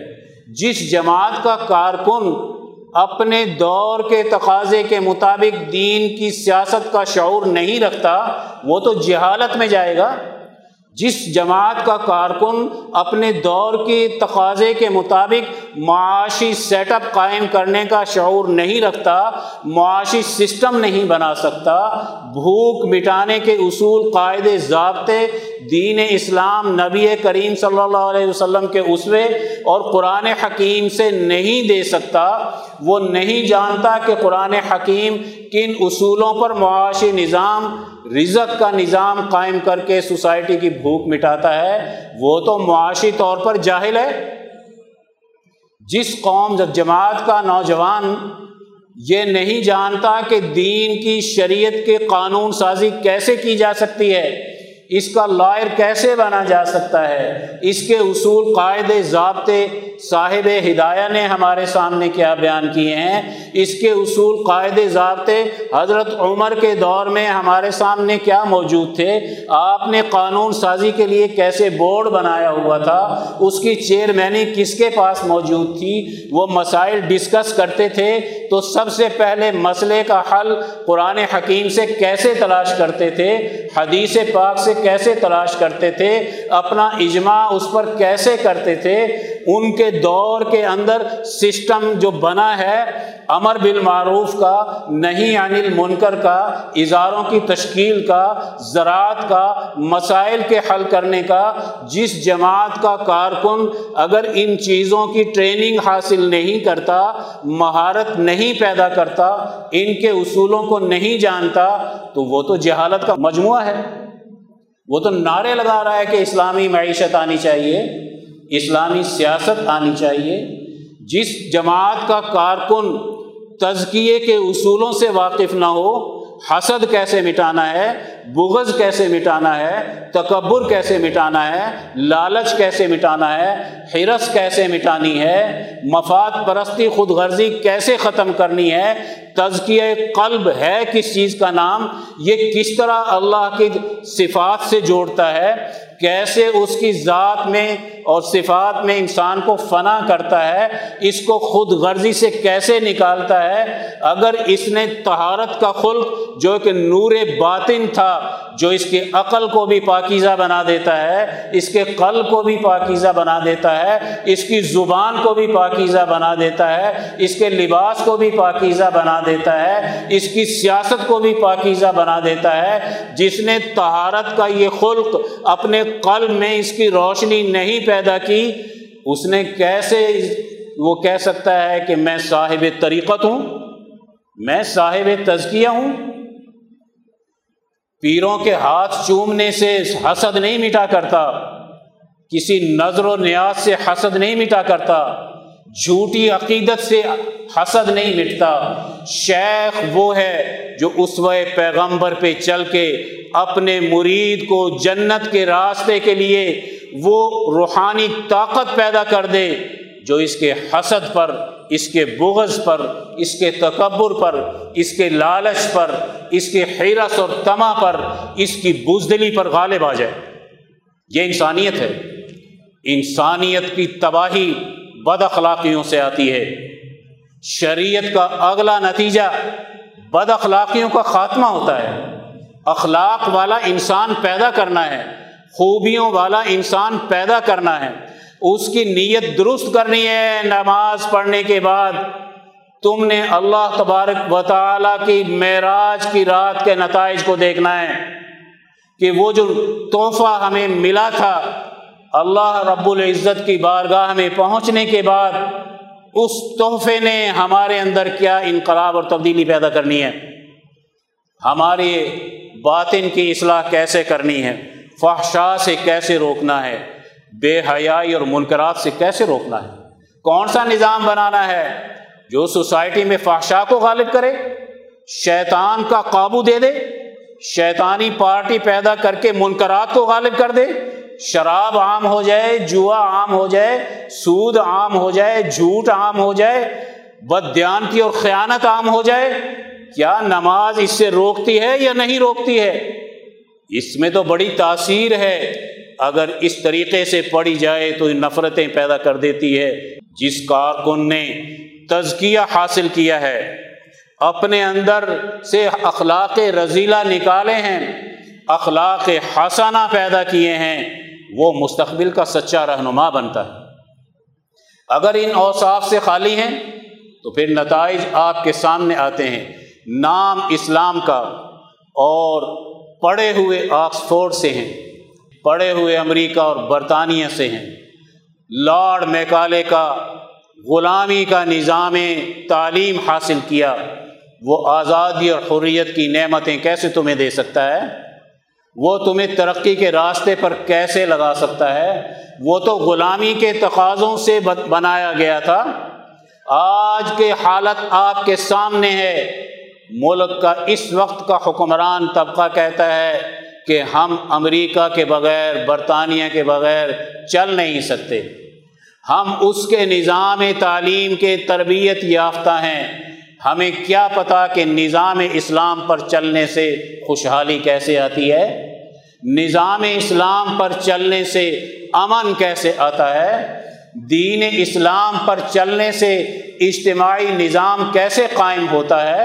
جس جماعت کا کارکن اپنے دور کے تقاضے کے مطابق دین کی سیاست کا شعور نہیں رکھتا، وہ تو جہالت میں جائے گا۔ جس جماعت کا کارکن اپنے دور کے تقاضے کے مطابق معاشی سیٹ اپ قائم کرنے کا شعور نہیں رکھتا، معاشی سسٹم نہیں بنا سکتا، بھوک مٹانے کے اصول، قاعدے، ضابطے دین اسلام نبی کریم صلی اللہ علیہ وسلم کے اسوے اور قرآن حکیم سے نہیں دے سکتا۔ وہ نہیں جانتا کہ قرآن حکیم کن اصولوں پر معاشی نظام رزق کا نظام قائم کر کے سوسائٹی کی بھوک مٹاتا ہے، وہ تو معاشی طور پر جاہل ہے۔ جس قوم جماعت کا نوجوان یہ نہیں جانتا کہ دین کی شریعت کے قانون سازی کیسے کی جا سکتی ہے اس کا لائر کیسے بنا جا سکتا ہے؟ اس کے اصول، قاعدے، ضابطے صاحب ہدایہ نے ہمارے سامنے کیا بیان کیے ہیں۔ اس کے اصول، قاعدے، ضابطے حضرت عمر کے دور میں ہمارے سامنے کیا موجود تھے؟ آپ نے قانون سازی کے لیے کیسے بورڈ بنایا ہوا تھا؟ اس کی چیئرمینی کس کے پاس موجود تھی؟ وہ مسائل ڈسکس کرتے تھے۔ تو سب سے پہلے مسئلے کا حل قرآن حکیم سے کیسے تلاش کرتے تھے؟ حدیث پاک سے کیسے تلاش کرتے تھے، اپنا اجماع اس پر کیسے کرتے تھے، ان کے دور کے اندر سسٹم جو بنا ہے امر بالمعروف کا نہیں عن المنکر کا، اظہاروں کی تشکیل کا، زراعت کا، مسائل کے حل کرنے کا، جس جماعت کا کارکن اگر ان چیزوں کی ٹریننگ حاصل نہیں کرتا، مہارت نہیں پیدا کرتا، ان کے اصولوں کو نہیں جانتا، تو وہ تو جہالت کا مجموعہ ہے۔ وہ تو نعرے لگا رہا ہے کہ اسلامی معیشت آنی چاہیے، اسلامی سیاست آنی چاہیے۔ جس جماعت کا کارکن تزکیے کے اصولوں سے واقف نہ ہو، حسد کیسے مٹانا ہے بغض کیسے مٹانا ہے، تکبر کیسے مٹانا ہے، لالچ کیسے مٹانا ہے حرس کیسے مٹانی ہے، مفاد پرستی خود غرضی کیسے ختم کرنی ہے، تزکیہ قلب ہے کس چیز کا نام، یہ کس طرح اللہ کی صفات سے جوڑتا ہے کیسے اس کی ذات میں اور صفات میں انسان کو فنا کرتا ہے، اس کو خود غرضی سے کیسے نکالتا ہے؟ اگر اس نے تہارت کا خلق جو کہ نور باطن تھا، جو اس کے عقل کو بھی پاکیزہ بنا دیتا ہے، اس کے قلب کو بھی پاکیزہ بنا دیتا ہے، اس کی زبان کو بھی پاکیزہ بنا دیتا ہے، اس کے لباس کو بھی پاکیزہ بنا دیتا ہے، اس کی سیاست کو بھی پاکیزہ بنا دیتا ہے۔ جس نے تہارت کا یہ خلق اپنے قلب میں اس کی روشنی نہیں پیدا کی، اس نے کیسے وہ کہہ سکتا ہے کہ میں صاحب طریقت ہوں، میں صاحب تزکیہ ہوں؟ پیروں کے ہاتھ چومنے سے حسد نہیں مٹا کرتا، کسی نظر و نیاز سے حسد نہیں مٹا کرتا۔ جھوٹی عقیدت سے حسد نہیں مٹتا۔ شیخ وہ ہے جو اس پیغمبر پہ چل کے اپنے مرید کو جنت کے راستے کے لیے وہ روحانی طاقت پیدا کر دے، جو اس کے حسد پر، اس کے بغض پر، اس کے تکبر پر، اس کے لالچ پر، اس کے حیرت اور تما پر، اس کی بزدلی پر غالب آ جائے۔ یہ انسانیت ہے۔ انسانیت کی تباہی بد اخلاقیوں سے آتی ہے۔ شریعت کا اگلا نتیجہ بد اخلاقیوں کا خاتمہ ہوتا ہے۔ اخلاق والا انسان پیدا کرنا ہے۔ خوبیوں والا انسان پیدا کرنا ہے۔ اس کی نیت درست کرنی ہے۔ نماز پڑھنے کے بعد تم نے اللہ تبارک و تعالیٰ کی معراج کی رات کے نتائج کو دیکھنا ہے کہ وہ جو تحفہ ہمیں ملا تھا اللہ رب العزت کی بارگاہ میں پہنچنے کے بعد اس تحفے نے ہمارے اندر کیا انقلاب اور تبدیلی پیدا کرنی ہے؟ ہمارے باطن کی اصلاح کیسے کرنی ہے؟ فحشا سے کیسے روکنا ہے؟ بے حیائی اور منکرات سے کیسے روکنا ہے؟ کون سا نظام بنانا ہے جو سوسائٹی میں فحشا کو غالب کرے؟ شیطان کا قابو دے دے؟ شیطانی پارٹی پیدا کر کے منکرات کو غالب کر دے؟ شراب عام ہو جائے، جوا عام ہو جائے، سود عام ہو جائے، جھوٹ عام ہو جائے بدیانتی اور خیانت عام ہو جائے، کیا نماز اس سے روکتی ہے یا نہیں روکتی ہے؟ اس میں تو بڑی تاثیر ہے۔ اگر اس طریقے سے پڑھی جائے تو نفرتیں پیدا کر دیتی ہے۔ جس کارکن نے تزکیہ حاصل کیا ہے، اپنے اندر سے اخلاق رضیلہ نکالے ہیں، اخلاق حسانہ پیدا کیے ہیں۔ وہ مستقبل کا سچا رہنما بنتا ہے۔ اگر ان اوصاف سے خالی ہیں، تو پھر نتائج آپ کے سامنے آتے ہیں۔ نام اسلام کا اور پڑھے ہوئے آکسفورڈ سے ہیں، پڑھے ہوئے امریکہ اور برطانیہ سے ہیں۔ لارڈ میکالے کا غلامی کا نظام تعلیم حاصل کیا، وہ آزادی اور حریت کی نعمتیں کیسے تمہیں دے سکتا ہے؟ وہ تمہیں ترقی کے راستے پر کیسے لگا سکتا ہے؟ وہ تو غلامی کے تقاضوں سے بنایا گیا تھا۔ آج کے حالت آپ کے سامنے ہے۔ ملک کا اس وقت کا حکمران طبقہ کہتا ہے کہ ہم امریکہ کے بغیر، برطانیہ کے بغیر چل نہیں سکتے۔ ہم اس کے نظام تعلیم کے تربیت یافتہ ہیں۔ ہمیں کیا پتا کہ نظام اسلام پر چلنے سے خوشحالی کیسے آتی ہے؟ نظام اسلام پر چلنے سے امن کیسے آتا ہے؟ دین اسلام پر چلنے سے اجتماعی نظام کیسے قائم ہوتا ہے؟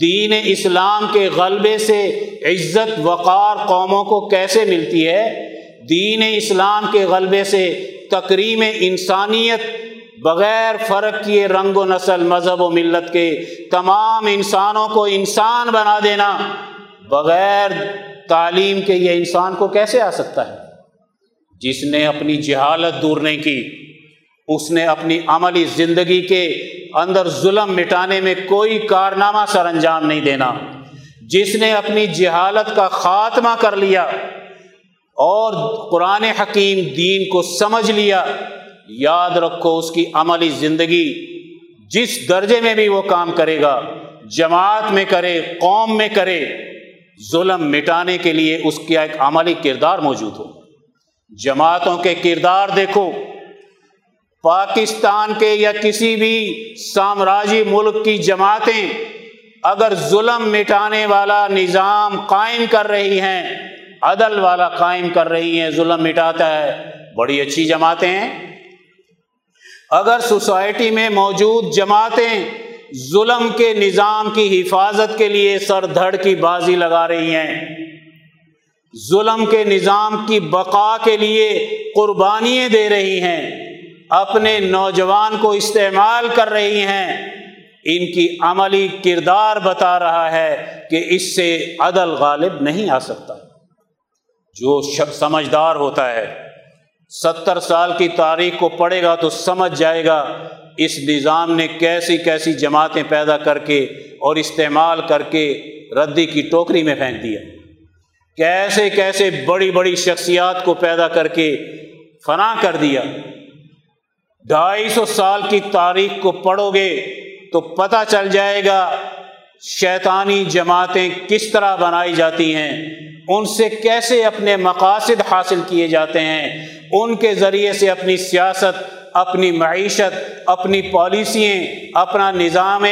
دین اسلام کے غلبے سے عزت وقار قوموں کو کیسے ملتی ہے؟ دین اسلام کے غلبے سے تقریم انسانیت بغیر فرق کیے رنگ و نسل، مذہب و ملت کے تمام انسانوں کو انسان بنا دینا، بغیر تعلیم کے یہ انسان کو کیسے آ سکتا ہے؟ جس نے اپنی جہالت دور نہیں کی، اس نے اپنی عملی زندگی کے اندر ظلم مٹانے میں کوئی کارنامہ سر انجام نہیں دینا، جس نے اپنی جہالت کا خاتمہ کر لیا اور قرآن حکیم دین کو سمجھ لیا یاد رکھو اس کی عملی زندگی جس درجے میں بھی وہ کام کرے گا، جماعت میں کرے، قوم میں کرے، ظلم مٹانے کے لیے اس کا ایک عملی کردار موجود ہو۔ جماعتوں کے کردار دیکھو، پاکستان کے یا کسی بھی سامراجی ملک کی جماعتیں اگر ظلم مٹانے والا نظام قائم کر رہی ہیں، عدل والا قائم کر رہی ہیں، ظلم مٹاتا ہے، بڑی اچھی جماعتیں ہیں۔ اگر سوسائٹی میں موجود جماعتیں ظلم کے نظام کی حفاظت کے لیے سر دھڑ کی بازی لگا رہی ہیں، ظلم کے نظام کی بقا کے لیے قربانیاں دے رہی ہیں، اپنے نوجوان کو استعمال کر رہی ہیں، ان کی عملی کردار بتا رہا ہے کہ اس سے عدل غالب نہیں آ سکتا۔ جو سمجھدار ہوتا ہے ستر سال کی تاریخ کو پڑھے گا تو سمجھ جائے گا اس نظام نے کیسی کیسی جماعتیں پیدا کر کے اور استعمال کر کے ردی کی ٹوکری میں پھینک دیا۔ کیسے کیسے بڑی بڑی شخصیات کو پیدا کر کے فنا کر دیا۔ ڈھائی سو سال کی تاریخ کو پڑھو گے تو پتہ چل جائے گا شیطانی جماعتیں کس طرح بنائی جاتی ہیں؟ ان سے کیسے اپنے مقاصد حاصل کیے جاتے ہیں؟ ان کے ذریعے سے اپنی سیاست، اپنی معیشت، اپنی پالیسیاں، اپنا نظام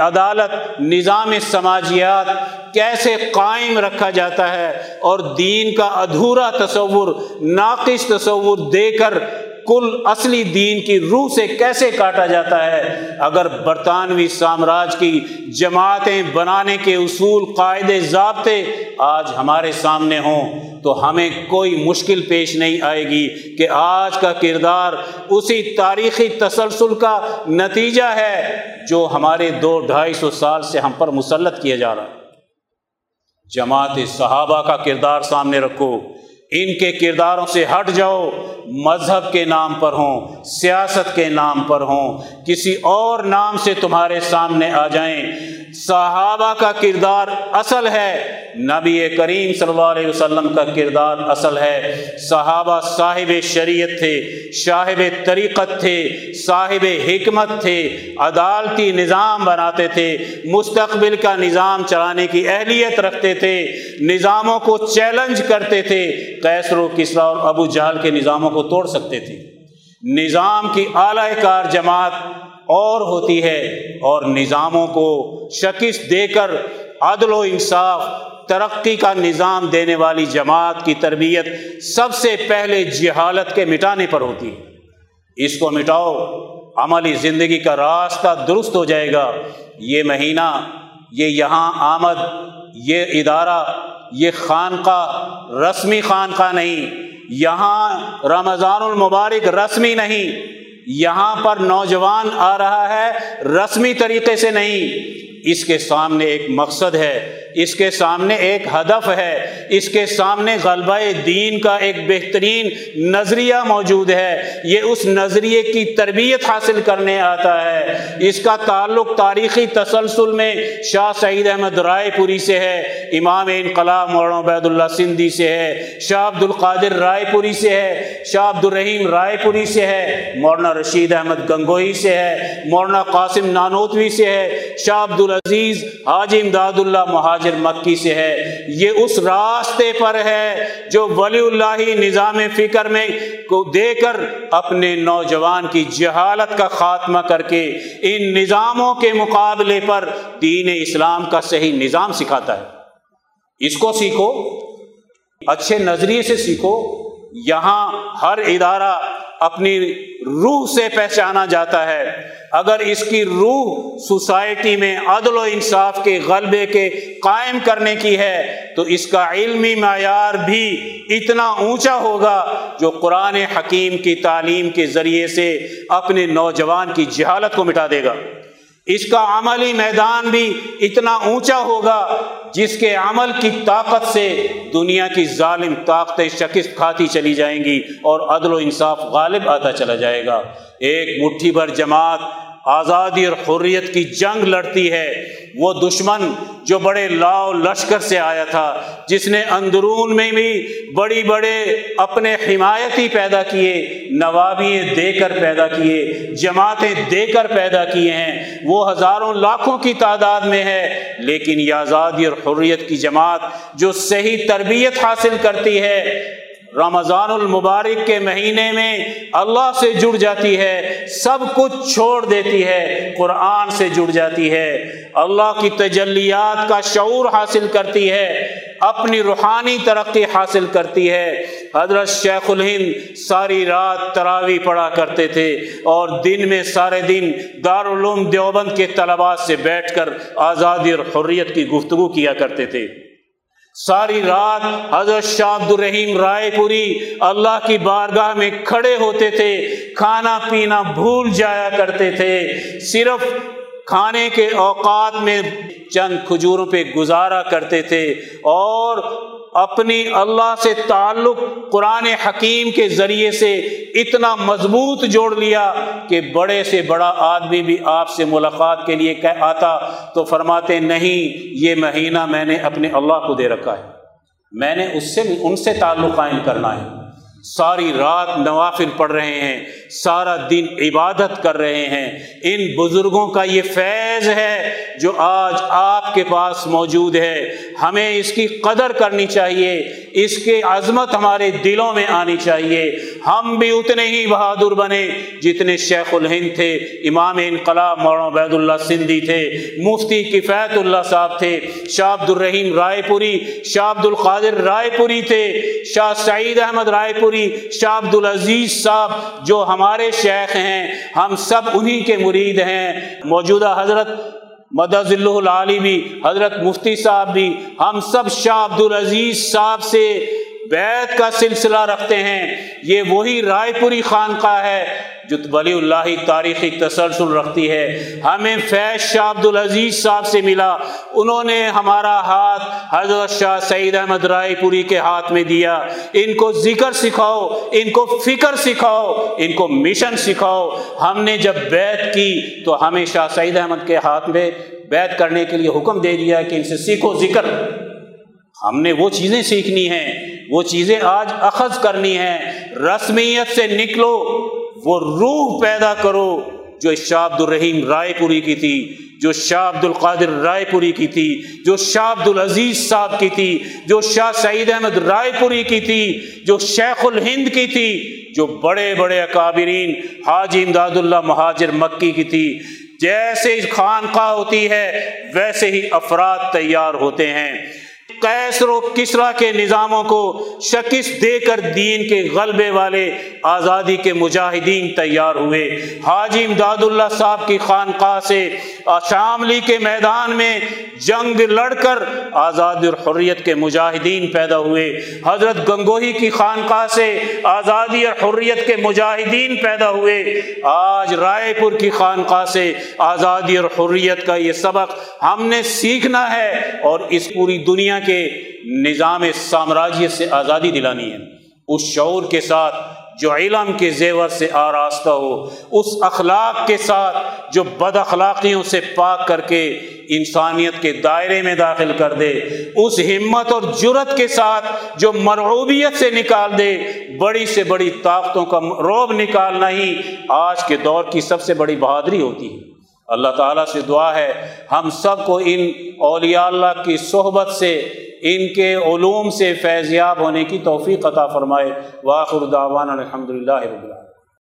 عدالت، نظام سماجیات کیسے قائم رکھا جاتا ہے؟ اور دین کا ادھورا تصور، ناقص تصور دے کر کل اصلی دین کی روح سے کیسے کاٹا جاتا ہے؟ اگر برطانوی سامراج کی جماعتیں بنانے کے اصول، قاعدے، ضابطے آج ہمارے سامنے ہوں، تو ہمیں کوئی مشکل پیش نہیں آئے گی کہ آج کا کردار اسی تاریخی تسلسل کا نتیجہ ہے جو ہمارے دو ڈھائی سو سال سے ہم پر مسلط کیا جا رہا جماعت صحابہ کا کردار سامنے رکھو۔ ان کے کرداروں سے ہٹ جاؤ، مذہب کے نام پر ہوں، سیاست کے نام پر ہوں، کسی اور نام سے تمہارے سامنے آ جائیں۔ صحابہ کا کردار اصل ہے، نبی کریم صلی اللہ علیہ وسلم کا کردار اصل ہے۔ صحابہ صاحب شریعت تھے، صاحب طریقت تھے، صاحب حکمت تھے، عدالتی نظام بناتے تھے، مستقبل کا نظام چلانے کی اہلیت رکھتے تھے، نظاموں کو چیلنج کرتے تھے۔ کیسر و کسرا اور ابو جہل کے نظاموں کو توڑ سکتے تھے۔ نظام کی اعلی کار جماعت اور ہوتی ہے اور نظاموں کو شکست دے کر عدل و انصاف، ترقی کا نظام دینے والی جماعت کی تربیت سب سے پہلے جہالت کے مٹانے پر ہوتی ہے۔ اس کو مٹاؤ، عملی زندگی کا راستہ درست ہو جائے گا۔ یہ مہینہ، یہ یہاں آمد، یہ ادارہ یہ خانقاہ رسمی خانقاہ نہیں، یہاں رمضان المبارک رسمی نہیں، یہاں پر نوجوان آ رہا ہے، رسمی طریقے سے نہیں۔ اس کے سامنے ایک مقصد ہے، اس کے سامنے ایک ہدف ہے، اس کے سامنے غلبہ دین کا ایک بہترین نظریہ موجود ہے۔ یہ اس نظریے کی تربیت حاصل کرنے آتا ہے۔ اس کا تعلق تاریخی تسلسل میں شاہ سعید احمد رائے پوری سے ہے، امام انقلاب مولانا عبید اللہ سندھی سے ہے، شاہ عبد القادر رائے پوری سے ہے، شاہ عبد الرحیم رائے پوری سے ہے، مولانا رشید احمد گنگوئی سے ہے، مولانا قاسم نانوتوی سے ہے، شاہ عبد العزیز حاجی امداد اللہ مہاجر مکی سے ہے۔ یہ اس راستے پر ہے جو ولی اللہ نظام فکر میں کو دے کر اپنے نوجوان کی جہالت کا خاتمہ کر کے ان نظاموں کے مقابلے پر دین اسلام کا صحیح نظام سکھاتا ہے۔ اس کو سیکھو، اچھے نظریے سے سیکھو۔ یہاں ہر ادارہ اپنی روح سے پہچانا جاتا ہے۔ اگر اس کی روح سوسائٹی میں عدل و انصاف کے غلبے کے قائم کرنے کی ہے، تو اس کا علمی معیار بھی اتنا اونچا ہوگا جو قرآن حکیم کی تعلیم کے ذریعے سے اپنے نوجوان کی جہالت کو مٹا دے گا۔ اس کا عملی میدان بھی اتنا اونچا ہوگا جس کے عمل کی طاقت سے دنیا کی ظالم طاقتیں شکست کھاتی چلی جائیں گی اور عدل و انصاف غالب آتا چلا جائے گا۔ ایک مٹھی بھر جماعت آزادی اور حریت کی جنگ لڑتی ہے۔ وہ دشمن جو بڑے لاؤ لشکر سے آیا تھا، جس نے اندرون میں بھی بڑی بڑے اپنے حمایتی پیدا کیے نوابی دے کر پیدا کیے، جماعتیں دے کر پیدا کیے ہیں۔ وہ ہزاروں لاکھوں کی تعداد میں ہے، لیکن یہ آزادی اور حریت کی جماعت جو صحیح تربیت حاصل کرتی ہے رمضان المبارک کے مہینے میں اللہ سے جڑ جاتی ہے، سب کچھ چھوڑ دیتی ہے، قرآن سے جڑ جاتی ہے۔ اللہ کی تجلیات کا شعور حاصل کرتی ہے، اپنی روحانی ترقی حاصل کرتی ہے۔ حضرت شیخ الہند ساری رات تراوی پڑھا کرتے تھے اور دن میں سارے دن دارالعلوم دیوبند کے طلبات سے بیٹھ کر آزادی اور حریت کی گفتگو کیا کرتے تھے۔ ساری رات حضرت شاہ عبد الرحیم رائے پوری اللہ کی بارگاہ میں کھڑے ہوتے تھے، کھانا پینا بھول جایا کرتے تھے۔ صرف کھانے کے اوقات میں چند کھجوروں پہ گزارا کرتے تھے اور اپنی اللہ سے تعلق قرآن حکیم کے ذریعے سے اتنا مضبوط جوڑ لیا کہ بڑے سے بڑا آدمی بھی آپ سے ملاقات کے لیے کہ آتا تو فرماتے نہیں، یہ مہینہ میں نے اپنے اللہ کو دے رکھا ہے۔ میں نے اس سے، ان سے تعلق قائم کرنا ہے۔ ساری رات نوافل پڑھ رہے ہیں۔ سارا دن عبادت کر رہے ہیں۔ ان بزرگوں کا یہ فیض ہے جو آج آپ کے پاس موجود ہے۔ ہمیں اس کی قدر کرنی چاہیے۔ اس کے عظمت ہمارے دلوں میں آنی چاہیے۔ ہم بھی اتنے ہی بہادر بنے جتنے شیخ الہند تھے، امام انقلاب مولانا عبید اللہ سندھی تھے، مفتی کفیت اللہ صاحب تھے، شاہ عبد الرحیم رائے پوری، شاہ عبد القادر رائے پوری تھے، شاہ سعید احمد رائے پوری، شاہ عبد العزیز صاحب جو ہم ہمارے شیخ ہیں، ہم سب انہی کے مرید ہیں۔ موجودہ حضرت مدض اللہ العالی بھی، حضرت مفتی صاحب بھی، ہم سب شاہ عبد العزیز صاحب سے بیت کا سلسلہ رکھتے ہیں۔ یہ وہی رائے پوری خانقاہ ہے جو ولی اللہ تاریخی تسلسل رکھتی ہے۔ ہمیں فیض شاہ عبد العزیز صاحب سے ملا۔ انہوں نے ہمارا ہاتھ حضرت شاہ سعید احمد رائے پوری کے ہاتھ میں دیا۔ ان کو ذکر سکھاؤ، ان کو فکر سکھاؤ، ان کو مشن سکھاؤ۔ ہم نے جب بیت کی تو ہمیں شاہ سعید احمد کے ہاتھ میں بیت کرنے کے لیے حکم دے دیا کہ ان سے سیکھو ذکر۔ ہم نے وہ چیزیں سیکھنی ہیں۔ وہ چیزیں آج اخذ کرنی ہیں۔ رسمیت سے نکلو، وہ روح پیدا کرو جو شاہ عبد الرحیم رائے پوری کی تھی، جو شاہ عبد القادر رائے پوری کی تھی، جو شاہ عبد العزیز صاحب کی تھی، جو شاہ سعید احمد رائے پوری کی تھی، جو شیخ الہند کی تھی، جو بڑے بڑے اکابرین، حاجی امداد اللہ مہاجر مکی کی تھی۔ جیسے خانقاہ ہوتی ہے، ویسے ہی افراد تیار ہوتے ہیں۔ کیسر و کسرا کے نظاموں کو شکست دے کر دین کے غلبے والے آزادی کے مجاہدین تیار ہوئے۔ حاجی امداد اللہ صاحب کی خانقاہ سے شاملی کے میدان میں جنگ لڑ کر آزادی اور حریت کے مجاہدین پیدا ہوئے۔ حضرت گنگوہی کی خانقاہ سے آزادی اور حریت کے مجاہدین پیدا ہوئے۔ آج رائے پور کی خانقاہ سے آزادی اور حریت کا یہ سبق ہم نے سیکھنا ہے اور اس پوری دنیا کے نظام سامراجیت سے آزادی دلانی ہے۔ اس شعور کے ساتھ، جو علم کے زیور سے آراستہ ہو، اس اخلاق کے ساتھ، جو بد اخلاقیوں سے پاک کر کے انسانیت کے دائرے میں داخل کر دے۔ اس ہمت اور جرت کے ساتھ، جو مرعوبیت سے نکال دے۔ بڑی سے بڑی طاقتوں کا روب نکالنا ہی آج کے دور کی سب سے بڑی بہادری ہوتی ہے۔ اللہ تعالیٰ سے دعا ہے، ہم سب کو ان اولیاء اللہ کی صحبت سے، ان کے علوم سے فیضیاب ہونے کی توفیق عطا فرمائے۔ واخر دعوانا الحمد للہ رب العالمین۔